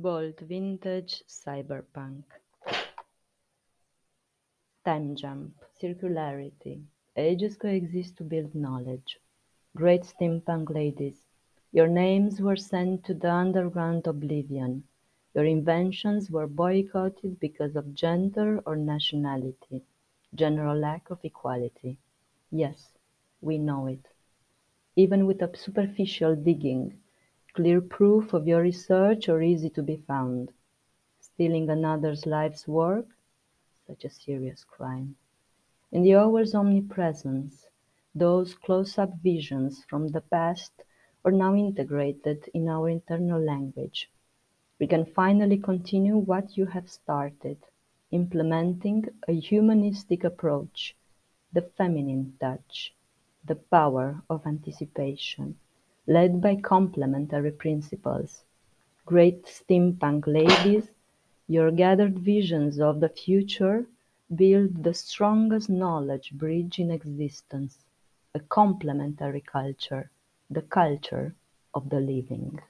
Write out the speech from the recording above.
Bold vintage cyberpunk. Time jump, circularity. Ages coexist to build knowledge. Great steampunk ladies. Your names were sent to the underground oblivion. Your inventions were boycotted because of gender or nationality. General lack of equality. Yes, we know it. Even with a superficial digging, clear proof of your research or easy to be found. Stealing another's life's work? Such a serious crime. In the hour's omnipresence, those close-up visions from the past are now integrated in our internal language. We can finally continue what you have started, implementing a humanistic approach, the feminine touch, the power of anticipation led by complementary principles. Great steampunk ladies, your gathered visions of the future build the strongest knowledge bridge in existence, a complementary culture, the culture of the living.